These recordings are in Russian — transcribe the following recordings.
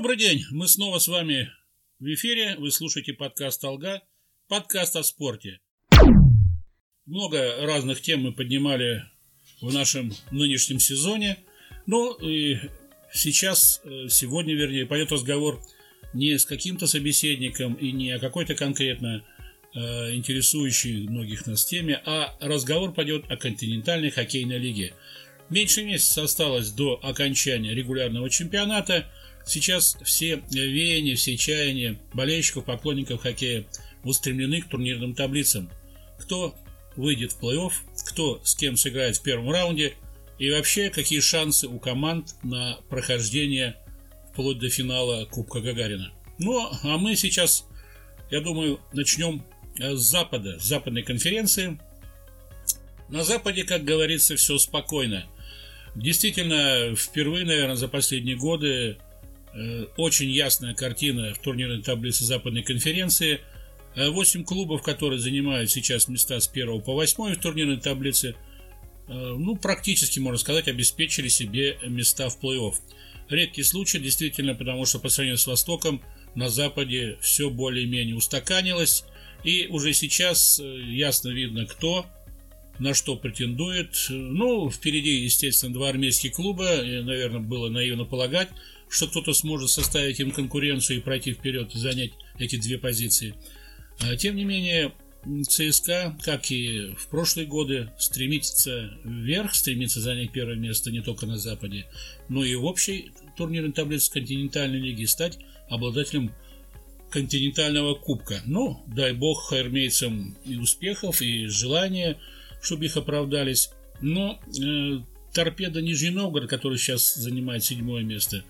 Добрый день, мы снова с вами в эфире, вы слушаете подкаст «Алга», подкаст о спорте. Много разных тем мы поднимали в нашем нынешнем сезоне, ну и сейчас, э, сегодня, вернее, пойдет разговор не с каким-то собеседником и не о какой-то конкретно э, интересующей многих нас теме, а разговор пойдет о континентальной хоккейной лиге. Меньше месяца осталось до окончания регулярного чемпионата. Сейчас все веяния, все чаяния болельщиков, поклонников хоккея устремлены к турнирным таблицам. Кто выйдет в плей-офф, кто с кем сыграет в первом раунде и вообще какие шансы у команд на прохождение вплоть до финала Кубка Гагарина. Ну, а мы сейчас, я думаю, начнем с Запада, с западной конференции. На Западе, как говорится, все спокойно. Действительно, впервые, наверное, за последние годы э, очень ясная картина в турнирной таблице западной конференции. Э, восемь клубов, которые занимают сейчас места с 1 по 8 в турнирной таблице, э, ну, практически, можно сказать, обеспечили себе места в плей-офф. Редкий случай, действительно, потому что по сравнению с Востоком на Западе все более-менее устаканилось. И уже сейчас э, ясно видно, кто на что претендует. Ну, впереди, естественно, два армейских клуба. И, наверное, было наивно полагать, что кто-то сможет составить им конкуренцию и пройти вперед занять эти две позиции. А, тем не менее, ЦСКА, как и в прошлые годы, стремится вверх, стремится занять первое место не только на Западе, но и в общей турнирной таблице континентальной лиги стать обладателем континентального кубка. Ну, дай бог армейцам и успехов, и желания, чтобы их оправдались. Но э, торпеда Нижний Новгород, который сейчас занимает седьмое место,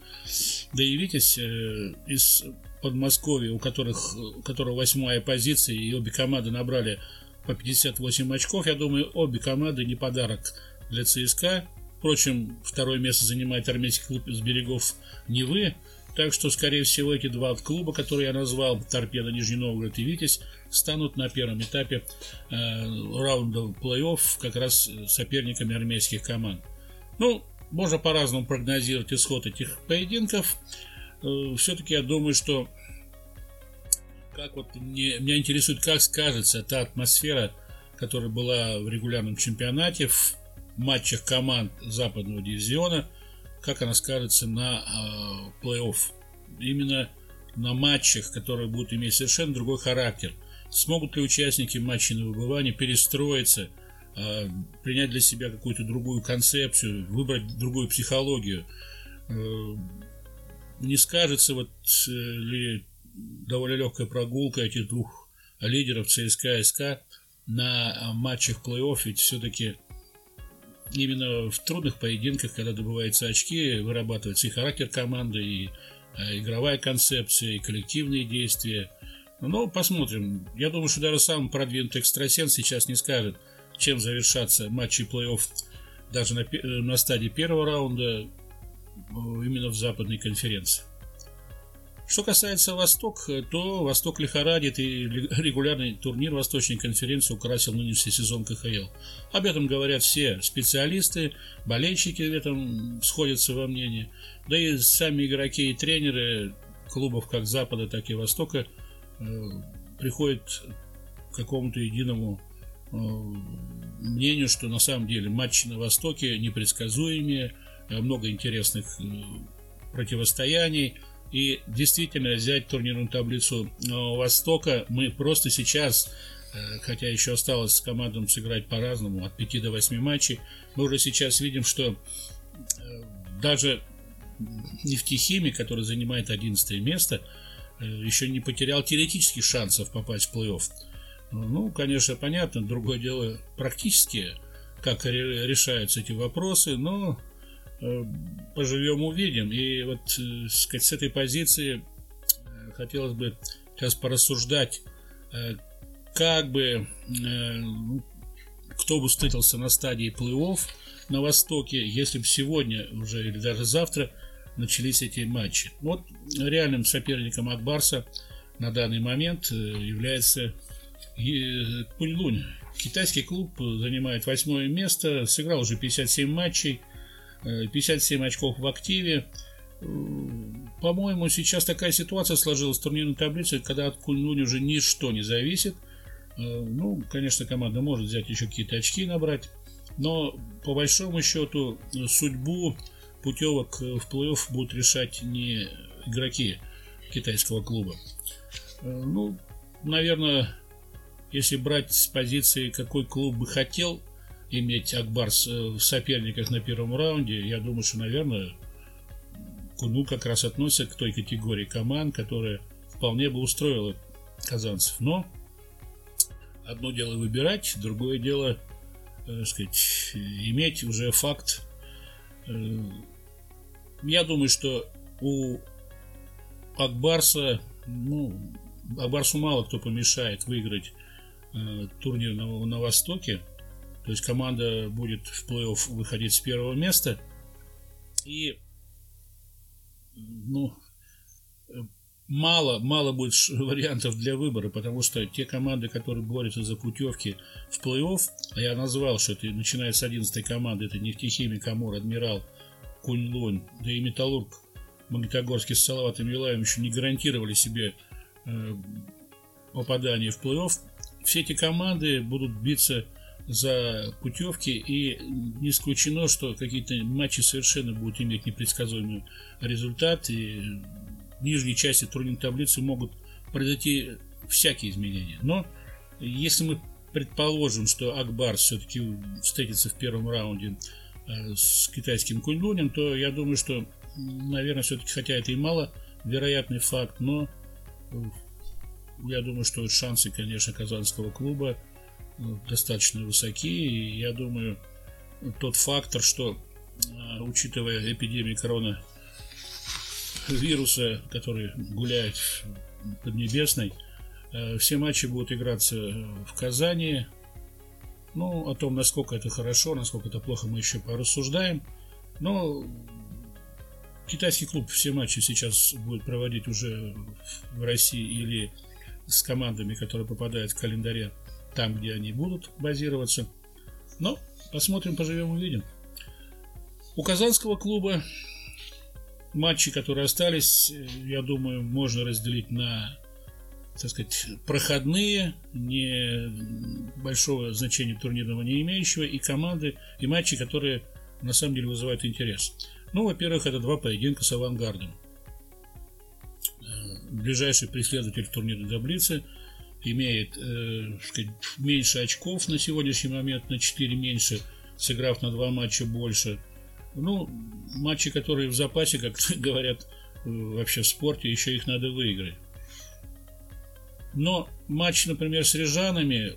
да и Витязь э, из Подмосковья, у которых, у которого восьмая позиция, и обе команды набрали по 58 очков, я думаю, обе команды не подарок для ЦСКА. Впрочем, второе место занимает армейский клуб из берегов Невы. Так что, скорее всего, эти два клуба, которые я назвал, Торпеда, Нижний Новгород и Витязь, станут на первом этапе э, раунда плей-офф как раз соперниками армейских команд. Ну, можно по-разному прогнозировать исход этих поединков. Э, все-таки я думаю, что как вот не, меня интересует, как скажется та атмосфера, которая была в регулярном чемпионате, в матчах команд западного дивизиона, как она скажется на э, плей-офф. Именно на матчах, которые будут иметь совершенно другой характер. Смогут ли участники матчей на выбывание перестроиться, принять для себя какую-то другую концепцию, выбрать другую психологию. Э, не скажется вот э, ли довольно легкая прогулка этих двух лидеров ЦСКА и СКА на матчах плей-офф, ведь все-таки именно в трудных поединках, когда добываются очки, вырабатывается и характер команды, и э, игровая концепция, и коллективные действия. Но посмотрим. Я думаю, что даже самый продвинутый экстрасенс сейчас не скажет, чем завершатся матчи плей-офф даже на, э, на стадии первого раунда именно в западной конференции. Что касается Восток, то Восток лихорадит и регулярный турнир Восточной конференции украсил нынешний сезон КХЛ. Об этом говорят все специалисты, болельщики в этом сходятся во мнении. Да и сами игроки и тренеры клубов как Запада, так и Востока э, приходят к какому-то единому э, мнению, что на самом деле матчи на Востоке непредсказуемые, э, много интересных э, противостояний – и действительно взять турнирную таблицу Востока мы просто сейчас, э, хотя еще осталось с командам сыграть по-разному, от 5 до 8 матчей, мы уже сейчас видим, что э, даже нефтехимик, который занимает 11 место, э, еще не потерял теоретических шансов попасть в плей-офф. Ну, конечно, понятно, другое дело практически, как решаются эти вопросы, но Э, поживем, увидим. И вот э, сказать, с этой позиции э, хотелось бы сейчас порассуждать, как бы ну, кто бы встретился на стадии плей-офф на Востоке, если бы сегодня уже или даже завтра начались эти матчи. Вот реальным соперником Акбарса на данный момент является Куньлунь. Китайский клуб занимает восьмое место, сыграл уже 57 матчей, 57 очков в активе. по-моему, сейчас такая ситуация сложилась в турнирной таблице, когда от Куньлунь уже ничто не зависит. Э, ну, конечно, команда может взять еще какие-то очки набрать, но по большому счету судьбу путевок в плей-офф будут решать не игроки китайского клуба. Э, ну, наверное, если брать с позиции, какой клуб бы хотел иметь Акбарс э, в соперниках на первом раунде, я думаю, что, наверное, Куну как раз относится к той категории команд, которая вполне бы устроила казанцев. Но одно дело выбирать, другое дело, э, сказать, иметь уже факт. Э, я думаю, что у Акбарса, ну, Акбарсу мало кто помешает выиграть турнир на, на Востоке. То есть команда будет в плей-офф выходить с первого места. И ну, мало, мало будет вариантов для выбора, потому что те команды, которые борются за путевки в плей-офф, а я назвал, что это начиная с 11 команды, это нефтехимик, Амур, Адмирал, Кунь-Лунь, да и Металлург, Магнитогорский с Салаватом Юлаем еще не гарантировали себе э, попадание в плей-офф. Все эти команды будут биться за путевки, и не исключено, что какие-то матчи совершенно будут иметь непредсказуемый результат, и в нижней части турнирной таблицы могут произойти всякие изменения. Но если мы предположим, что Акбар все-таки встретится в первом раунде э, с китайским Куньлунем, то я думаю, что, наверное, все-таки, хотя это и мало вероятный факт, но я думаю, что шансы, конечно, казанского клуба достаточно высоки. И я думаю, тот фактор, что а, учитывая эпидемию корона вируса, который гуляет под небесной, э, все матчи будут играться в Казани. Ну, о том, насколько это хорошо, насколько это плохо, мы еще порассуждаем. Но китайский клуб все матчи сейчас будет проводить уже в России или с командами, которые попадают в календаре там, где они будут базироваться. Но посмотрим, поживем, увидим. У казанского клуба матчи, которые остались, я думаю, можно разделить на, так сказать, проходные, не большого значения турнирного не имеющего, и команды, и матчи, которые на самом деле вызывают интерес. Ну, во-первых, это два поединка с авангардом. Э, ближайший преследователь в турнирной таблице – имеет э, сказать, меньше очков на сегодняшний момент, на 4 меньше, сыграв на 2 матча больше. Ну, матчи, которые в запасе, как говорят э, вообще в спорте, еще их надо выиграть. Но матч, например, с Рижанами,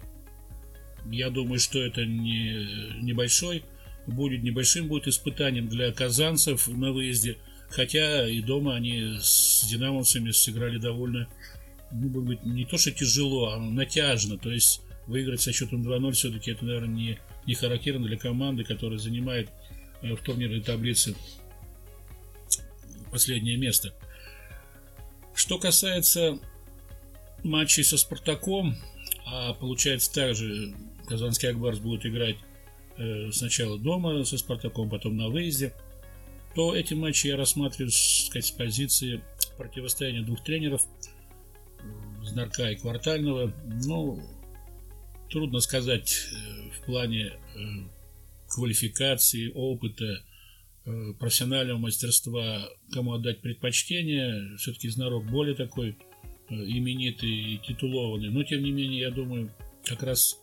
я думаю, что это не небольшой, будет небольшим будет испытанием для казанцев на выезде, хотя и дома они с динамовцами сыграли довольно может быть, не то, что тяжело, а натяжно. То есть выиграть со счетом 2-0 все-таки это, наверное, не, не характерно для команды, которая занимает э, в турнирной таблице последнее место. Что касается матчей со Спартаком, а получается также Казанский Акбарс будет играть э, сначала дома со Спартаком, потом на выезде, то эти матчи я рассматриваю сказать, с позиции противостояния двух тренеров – Знарка и Квартального, ну, трудно сказать э, в плане э, квалификации, опыта, э, профессионального мастерства, кому отдать предпочтение. Все-таки Знарок более такой именитый и титулованный. Но, тем не менее, я думаю, как раз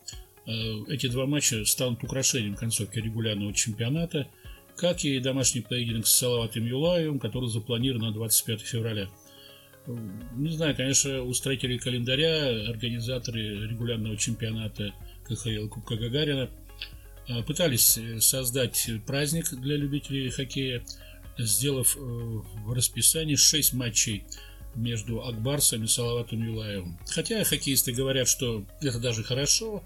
эти два матча станут украшением концовки регулярного чемпионата, как и домашний поединок с Салаватом Юлаевым, который запланирован на 25 февраля. Не знаю, конечно, у строителей календаря, организаторы регулярного чемпионата КХЛ Кубка Гагарина а, пытались э, создать праздник для любителей хоккея, сделав э, в расписании 6 матчей между Акбарсом и Салаватом Юлаевым. Хотя хоккеисты говорят, что это даже хорошо,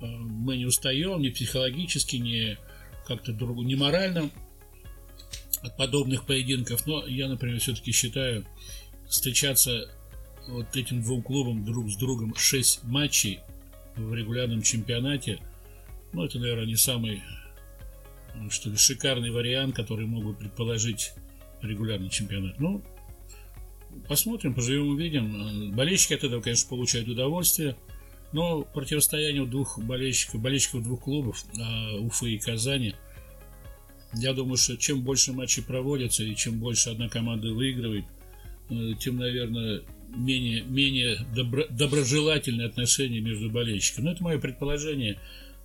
э, мы не устаем ни психологически, ни как-то не морально от подобных поединков, но я, например, все-таки считаю, встречаться вот этим двум клубам друг с другом 6 матчей в регулярном чемпионате, ну, это, наверное, не самый, ну, что ли, шикарный вариант, который мог бы предположить регулярный чемпионат. Ну, посмотрим, поживем, увидим. Болельщики от этого, конечно, получают удовольствие. Но противостояние двух болельщиков, болельщиков двух клубов, а, Уфы и Казани, я думаю, что чем больше матчей проводятся и чем больше одна команда выигрывает, э, тем, наверное, менее, менее добро, доброжелательные отношения между болельщиками. Но это мое предположение.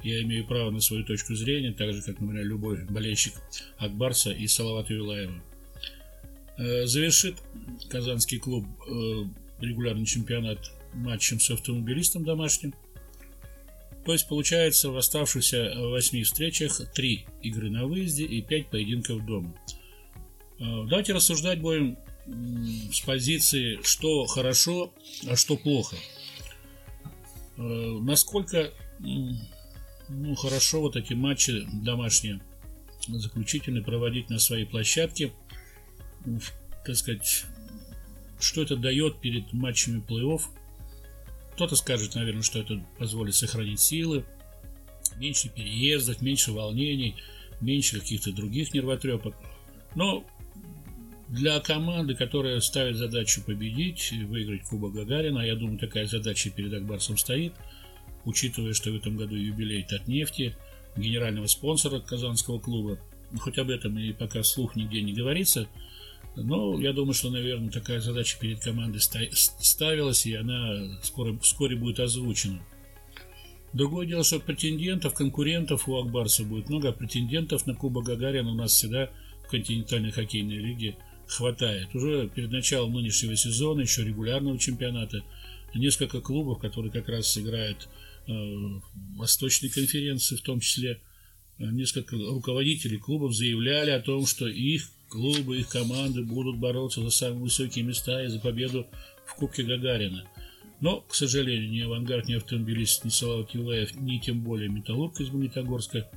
Я имею право на свою точку зрения, так же, как, например, любой болельщик Акбарса и Салавата Юлаева. Э, завершит казанский клуб э, регулярный чемпионат матчем с автомобилистом домашним. То есть получается в оставшихся восьми встречах три игры на выезде и пять поединков дома. Э, давайте рассуждать будем с позиции, что хорошо, а что плохо. Насколько ну, хорошо вот эти матчи домашние заключительные проводить на своей площадке. Так сказать, что это дает перед матчами плей-офф. Кто-то скажет, наверное, что это позволит сохранить силы, меньше переездов, меньше волнений, меньше каких-то других нервотрепок. Но для команды, которая ставит задачу победить, выиграть Кубок Гагарина, я думаю, такая задача перед Акбарсом стоит – учитывая, что в этом году юбилей Татнефти, генерального спонсора казанского клуба. Хоть об этом и пока слух нигде не говорится, но я думаю, что, наверное, такая задача перед командой ставилась, и она скоро, вскоре будет озвучена. Другое дело, что претендентов, конкурентов у Акбарса будет много, а претендентов на Кубок Гагарина у нас всегда в континентальной хоккейной лиге хватает. Уже перед началом нынешнего сезона, еще регулярного чемпионата, несколько клубов, которые как раз играют Э, Восточной конференции, в том числе э, несколько руководителей клубов заявляли о том, что их клубы, их команды будут бороться за самые высокие места и за победу в Кубке Гагарина. Но, к сожалению, ни «Авангард», ни «Автомобилист», ни «Салават Юлаев», ни тем более «Металлург» из Магнитогорска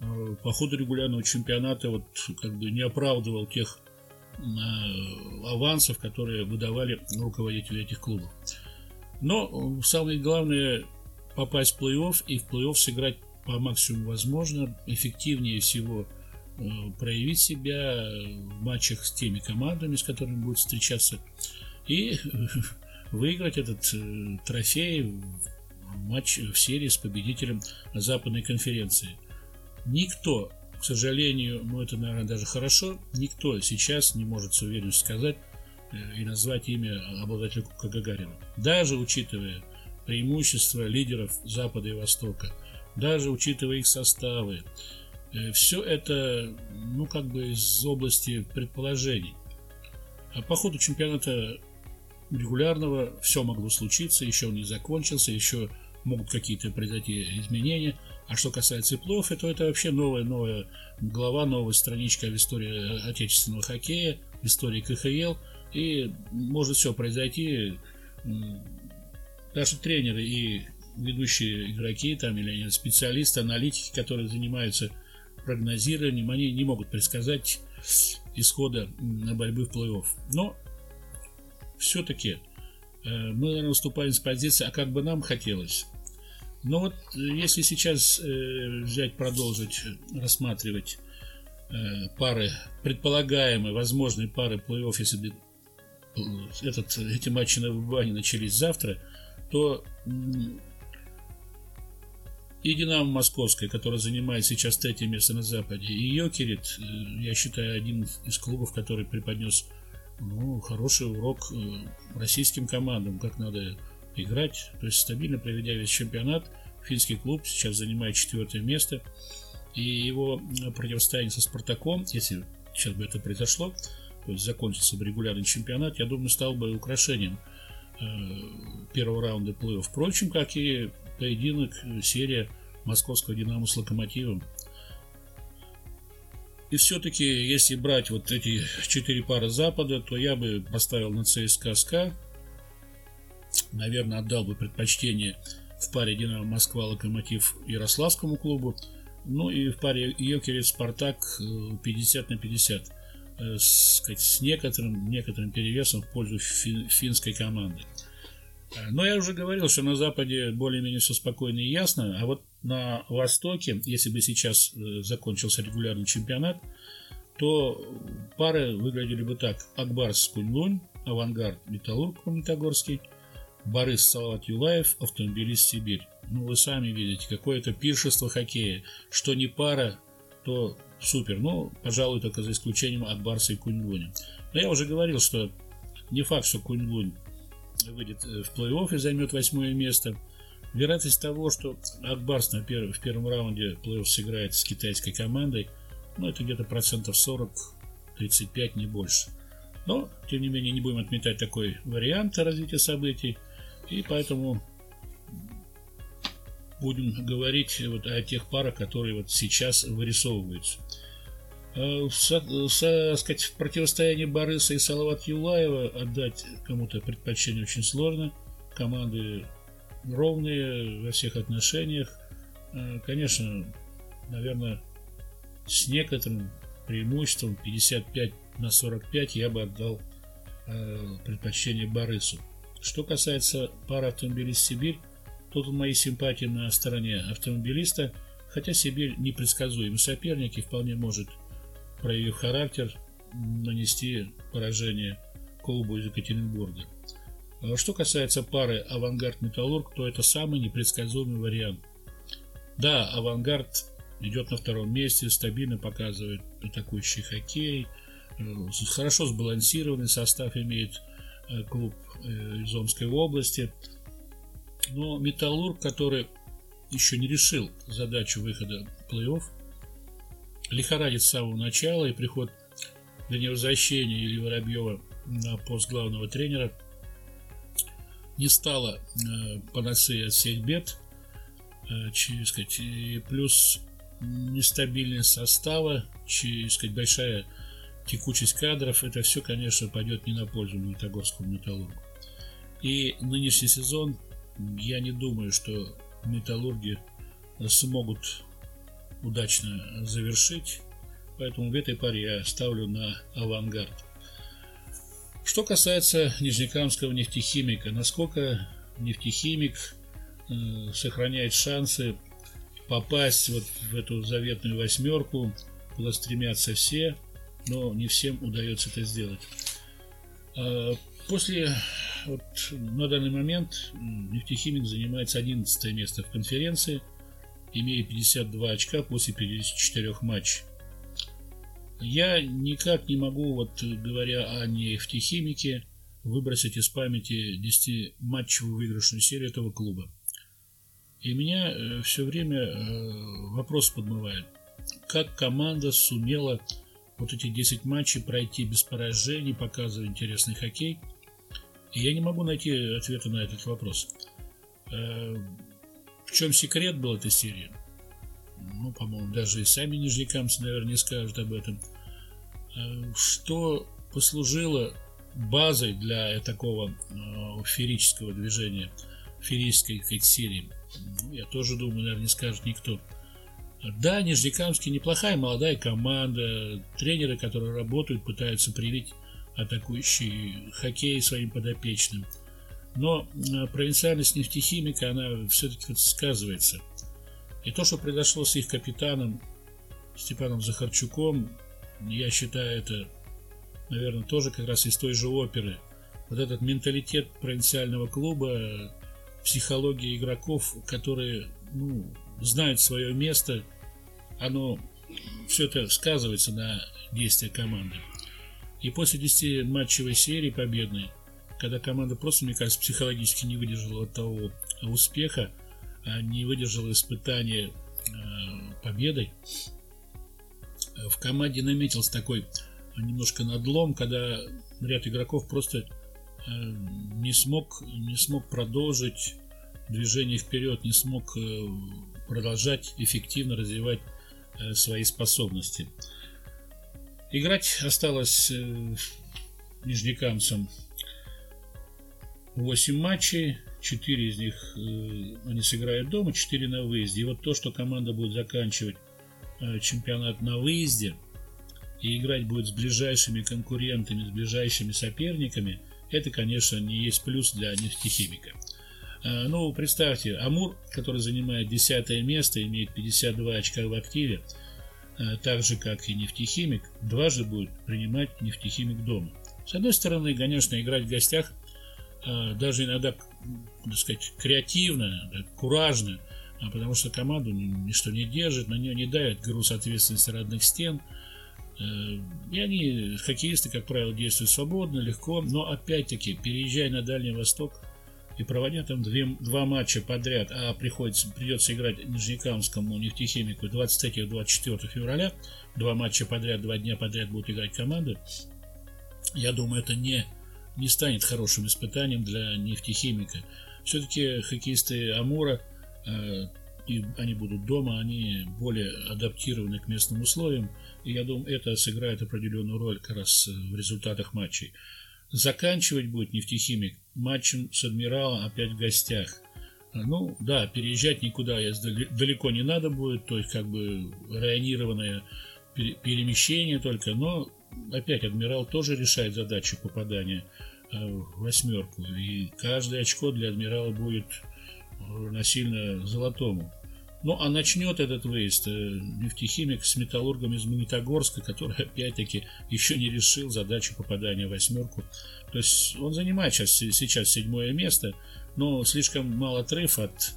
э, по ходу регулярного чемпионата вот как бы не оправдывал тех авансов, которые выдавали руководители этих клубов. Но самое главное, попасть в плей-офф и в плей-офф сыграть по максимуму возможно, эффективнее всего э, проявить себя в матчах с теми командами, с которыми будет встречаться, и выиграть этот э, трофей в матч в серии с победителем Западной конференции. Никто, к сожалению, ну это, наверное, даже хорошо, никто сейчас не может с уверенностью сказать э, и назвать имя обладателя Кубка Гагарина. Даже учитывая преимущества лидеров Запада и Востока, даже учитывая их составы. Э, Все это, ну, как бы из области предположений. А по ходу чемпионата регулярного все могло случиться, еще он не закончился, еще могут какие-то произойти изменения. А что касается плей то это вообще новая, новая глава, новая страничка в истории отечественного хоккея, в истории КХЛ. И может все произойти даже тренеры и ведущие игроки там или специалисты, аналитики, которые занимаются прогнозированием, они не могут предсказать исхода борьбы в плей-офф. Но все-таки э, мы, наверное, выступаем с позиции, а как бы нам хотелось. Но вот э, если сейчас э, взять, продолжить рассматривать пары, предполагаемые, возможные пары плей-офф, если бы этот, эти матчи на Бане начались завтра – то и Динамо Московская, которая занимает сейчас третье место на Западе, и Йокерит, э, я считаю, один из клубов, который преподнес ну, хороший урок э, российским командам, как надо играть. То есть стабильно проведя весь чемпионат, финский клуб сейчас занимает четвертое место. И его противостояние со Спартаком, если сейчас бы это произошло, то есть закончился бы регулярный чемпионат, я думаю, стал бы украшением Э, первого раунда плей-офф. Впрочем, как и поединок, э, серия московского «Динамо» с «Локомотивом». И все-таки, если брать вот эти четыре пары Запада, то я бы поставил на ЦСКА СКА. Наверное, отдал бы предпочтение в паре «Динамо Москва» «Локомотив» Ярославскому клубу. Ну и в паре «Йокерец Спартак» 50 на 50 э, сказать, с некоторым, некоторым перевесом в пользу фин, финской команды. Но я уже говорил, что на Западе более-менее все спокойно и ясно, а вот на Востоке, если бы сейчас э, закончился регулярный чемпионат, то пары выглядели бы так. Акбарс Куньлунь, Авангард Металлург Магнитогорский, Борис Салават Юлаев, автомобилист Сибирь. Ну, вы сами видите, какое-то пиршество хоккея. Что не пара, то супер. Ну, пожалуй, только за исключением от Барса и Кунь-Луня. Но я уже говорил, что не факт, что Кунь-Лунь выйдет э, в плей-офф и займет восьмое место. Вероятность того, что Акбарс на перв, в первом раунде плей-офф сыграет с китайской командой, ну, это где-то процентов 40-35, не больше. Но, тем не менее, не будем отметать такой вариант развития событий. И поэтому будем говорить вот о тех парах, которые вот сейчас вырисовываются. Э, со, со, сказать, в противостоянии Бориса и Салават Юлаева отдать кому-то предпочтение очень сложно. Команды ровные во всех отношениях. Э, конечно, наверное, с некоторым преимуществом 55 на 45 я бы отдал э, предпочтение Борису. Что касается пары автомобилист Сибирь, тут мои симпатии на стороне автомобилиста, хотя Сибирь непредсказуемый соперник и вполне может, проявив характер, нанести поражение клубу из Екатеринбурга. А что касается пары Авангард-Металлург, то это самый непредсказуемый вариант. Да, Авангард идет на втором месте, стабильно показывает атакующий хоккей, э, хорошо сбалансированный состав имеет Э, клуб э, из Омской области. Но Металлург, который еще не решил задачу выхода в плей-офф, лихорадит с самого начала и приход до невозвращения Ильи Воробьева на пост главного тренера не стало э, панацеей от всех бед, э, сказать, и плюс нестабильность состава, чи, сказать, большая текучесть кадров, это все, конечно, пойдет не на пользу Магнитогорскому металлургу. И нынешний сезон, я не думаю, что металлурги смогут удачно завершить, поэтому в этой паре я ставлю на авангард. Что касается Нижнекамского нефтехимика, насколько нефтехимик э, сохраняет шансы попасть вот в эту заветную восьмерку, куда стремятся все, но не всем удается это сделать. А, после, вот, на данный момент нефтехимик занимает 11 место в конференции, имея 52 очка после 54 матчей. Я никак не могу, вот говоря о нефтехимике, выбросить из памяти 10-матчевую выигрышную серию этого клуба. И меня э, все время э, вопрос подмывает, как команда сумела вот эти 10 матчей пройти без поражений, показывая интересный хоккей. И я не могу найти ответа на этот вопрос. Чем секрет был этой серии? Ну, по-моему, даже и сами нижнекамцы, наверное, не скажут об этом. Э, что послужило базой для такого э, ферического движения, ферической серии? Ну, я тоже думаю, наверное, не скажет никто. Да, Нижнекамский неплохая молодая команда, тренеры, которые работают, пытаются привить атакующий хоккей своим подопечным. Но э, провинциальность нефтехимика, она все-таки сказывается. И то, что произошло с их капитаном Степаном Захарчуком, я считаю, это, наверное, тоже как раз из той же оперы. Вот этот менталитет провинциального клуба, психология игроков, которые ну, знают свое место – оно все это сказывается на действия команды. И после 10-матчевой серии победной, когда команда просто, мне кажется, психологически не выдержала того успеха, а не выдержала испытания э, победой, в команде наметился такой немножко надлом, когда ряд игроков просто э, не смог, не смог продолжить движение вперед, не смог э, продолжать эффективно развивать Э, свои способности. Играть осталось э, нижнекамцам 8 матчей, 4 из них э, они сыграют дома, 4 на выезде. И вот то, что команда будет заканчивать чемпионат на выезде и играть будет с ближайшими конкурентами, с ближайшими соперниками, это, конечно, не есть плюс для нефтехимика. А, ну, представьте, Амур, который занимает 10 место, имеет 52 очка в активе, так же, как и нефтехимик, дважды будет принимать нефтехимик дома. С одной стороны, конечно, играть в гостях э, даже иногда, так сказать, креативно, куражно, а потому что команду ничто не держит, на нее не давит груз ответственности родных стен. Э, и они, хоккеисты, как правило, действуют свободно, легко, но опять-таки, переезжая на Дальний Восток и проводя там две, два матча подряд, а приходится, придется играть Нижнекамскому нефтехимику 23-24 февраля, два матча подряд, два дня подряд будут играть команды, я думаю, это не, не станет хорошим испытанием для нефтехимика. Все-таки хоккеисты Амура, э, и они будут дома, они более адаптированы к местным условиям, и я думаю, это сыграет определенную роль как раз в результатах матчей. Заканчивать будет нефтехимик матчем с Адмиралом опять в гостях. Ну, да, переезжать никуда далеко не надо будет, то есть как бы районированное перемещение только, но опять Адмирал тоже решает задачу попадания восьмерку. И каждое очко для Адмирала будет насильно золотому. Ну, а начнет этот выезд э, нефтехимик с металлургом из Магнитогорска, который, опять-таки, еще не решил задачу попадания в восьмерку. То есть он занимает сейчас, сейчас седьмое место, но слишком мало отрыв от,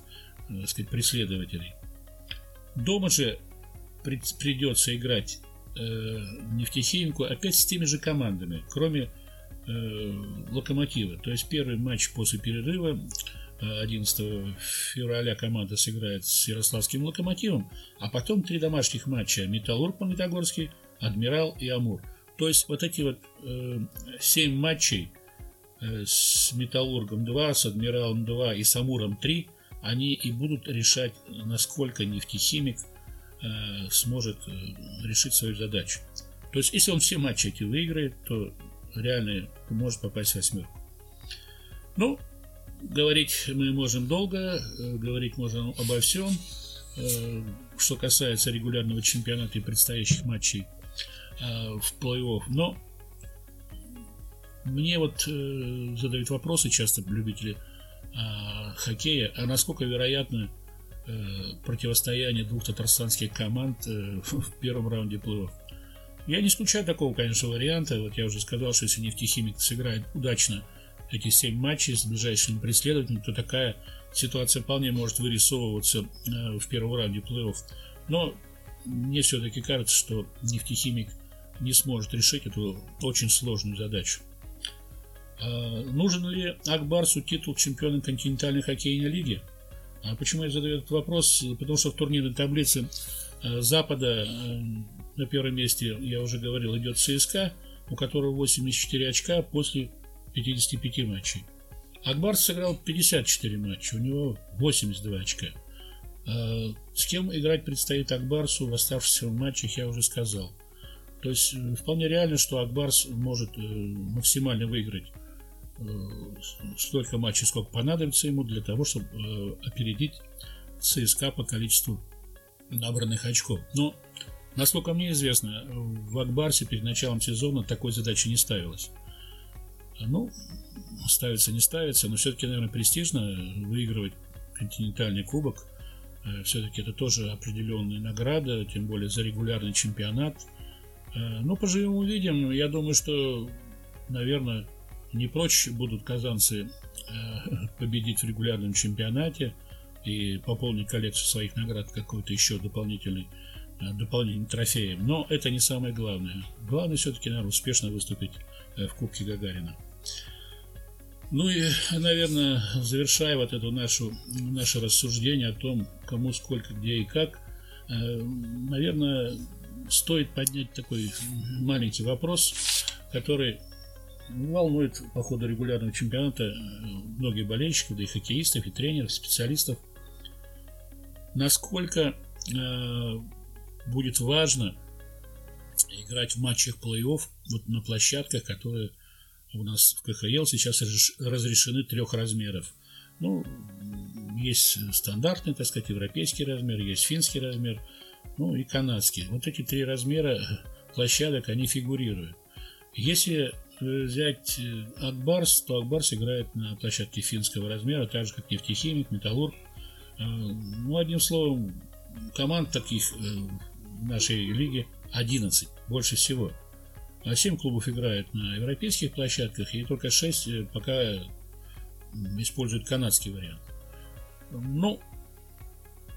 э, так сказать, преследователей. Дома же придется играть э, нефтехимику опять с теми же командами, кроме э, Локомотива. То есть первый матч после перерыва 11 э, февраля команда сыграет с Ярославским Локомотивом, а потом три домашних матча Металлург Магнитогорский, Адмирал и Амур. То есть вот эти вот э, 7 матчей э, с Металлургом 2, с Адмиралом 2 и с Амуром 3, они и будут решать, насколько нефтехимик Э, сможет э, решить свою задачу. То есть, если он все матчи эти выиграет, то реально может попасть в восьмерку. Ну, говорить мы можем долго, э, говорить можем обо всем. Что касается регулярного чемпионата и предстоящих матчей в плей-офф. Но мне вот задают вопросы часто любители хоккея, а насколько вероятно Э, противостояние двух татарстанских команд э, в первом раунде плей-офф. Я не исключаю такого, конечно, варианта. Вот я уже сказал, что если нефтехимик сыграет удачно эти 7 матчей с ближайшими преследователями, то такая ситуация вполне может вырисовываться э, в первом раунде плей-офф. Но мне все-таки кажется, что нефтехимик не сможет решить эту очень сложную задачу. А нужен ли Акбарсу титул чемпиона континентальной хоккейной лиги? А почему я задаю этот вопрос? Потому что в турнирной таблице Запада э, на первом месте, я уже говорил, идет ЦСКА, у которого 84 очка после 55 матчей. Акбарс сыграл 54 матча, у него 82 очка. А с кем играть предстоит Акбарсу в оставшихся матчах, я уже сказал. То есть э, вполне реально, что Акбарс может максимально выиграть Э, столько матчей, сколько понадобится ему для того, чтобы э, опередить ЦСКА по количеству набранных очков. Но, насколько мне известно, в Акбарсе перед началом сезона такой задачи не ставилось. Ну, ставится, не ставится, но все-таки, наверное, престижно выигрывать континентальный кубок. Э, все-таки это тоже определенная награда, тем более за регулярный чемпионат. Ну, поживем увидим. Я думаю, что, наверное, не прочь будут казанцы э, победить в регулярном чемпионате и пополнить коллекцию своих наград какой-то еще дополнительный э, дополнительным трофеем. Но это не самое главное. Главное все-таки, наверное, успешно выступить э, в Кубке Гагарина. Ну и, наверное, завершая вот это нашу, наше рассуждение о том, кому сколько, где и как, наверное, стоит поднять такой маленький вопрос, который волнует по ходу регулярного чемпионата э, многие болельщиков, да и хоккеистов, и тренеров, специалистов. Насколько э, будет важно играть в матчах плей-офф вот на площадках, которые у нас в КХЛ сейчас разрешены трех размеров. Ну, есть стандартный, так сказать, европейский размер, есть финский размер, ну и канадский. Вот эти три размера площадок, они фигурируют. Если взять э, Акбарс, то Акбарс играет на площадке финского размера, так же как нефтехимик, металлург. Э, ну, одним словом, команд таких э, в нашей лиге 11, больше всего. А 7 клубов играют на европейских площадках, и только 6 э, пока используют канадский вариант. Ну,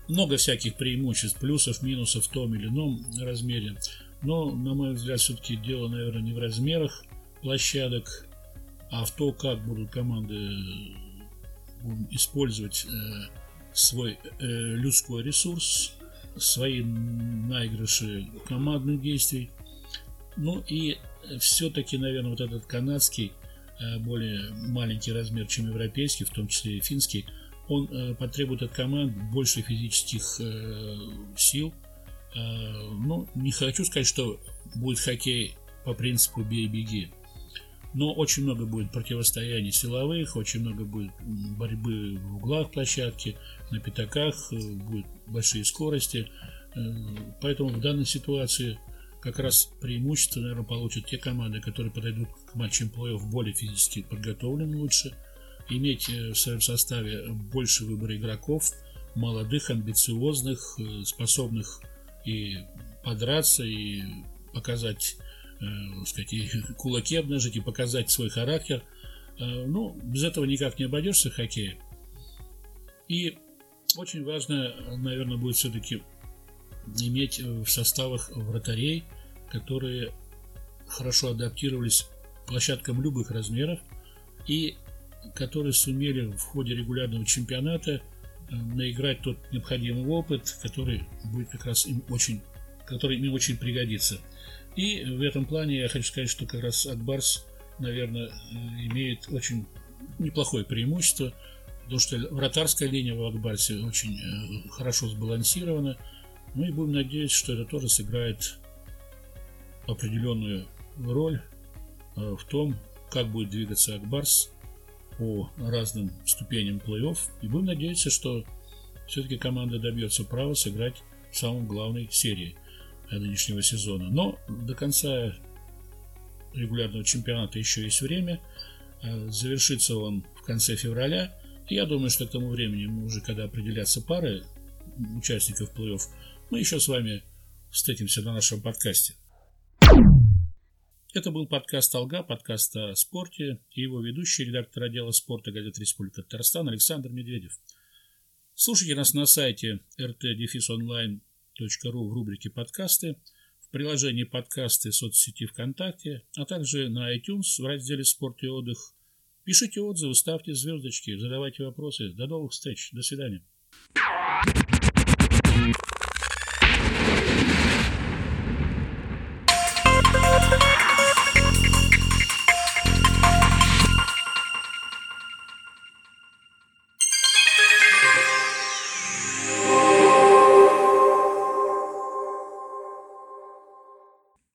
много всяких преимуществ, плюсов, минусов в том или ином размере. Но, на мой взгляд, все-таки дело, наверное, не в размерах площадок, а в том, как будут команды использовать свой э, людской ресурс, свои наигрыши командных действий. Ну и все-таки, наверное, вот этот канадский, э, более маленький размер, чем европейский, в том числе и финский, он э, потребует от команд больше физических э, сил. Ну, не хочу сказать, что будет хоккей по принципу бей-беги. Но очень много будет противостояний силовых, очень много будет борьбы в углах площадки, на пятаках, будут большие скорости. Поэтому в данной ситуации как раз преимущество, наверное, получат те команды, которые подойдут к матчам плей-офф более физически подготовлены лучше, иметь э, в своем составе больше выбора игроков, молодых, амбициозных, э, способных и подраться, и показать, э, сказать, и кулаки обнажить, и показать свой характер. Э, ну, без этого никак не обойдешься в хоккее. И очень важно, наверное, будет все-таки иметь в составах вратарей, которые хорошо адаптировались к площадкам любых размеров и которые сумели в ходе регулярного чемпионата э, наиграть тот необходимый опыт, который будет как раз им очень, который им очень пригодится. И в этом плане я хочу сказать, что как раз Акбарс, наверное, э, имеет очень неплохое преимущество, потому что вратарская линия в Акбарсе очень э, хорошо сбалансирована, и будем надеяться, что это тоже сыграет определенную роль э, в том, как будет двигаться Акбарс по разным ступеням плей-офф. И будем надеяться, что все-таки команда добьется права сыграть в самой главной серии нынешнего сезона. Но до конца регулярного чемпионата еще есть время. Э, завершится он в конце февраля. Я думаю, что к тому времени, уже когда определятся пары участников плей-офф, мы еще с вами встретимся на нашем подкасте. Это был подкаст «Алга», подкаст о спорте и его ведущий, редактор отдела спорта газеты «Республика Татарстан» Александр Медведев. Слушайте нас на сайте rt-online.ru в рубрике «Подкасты», в приложении «Подкасты» соцсети ВКонтакте, а также на iTunes в разделе «Спорт и отдых». Пишите отзывы, ставьте звездочки, задавайте вопросы. До новых встреч. До свидания.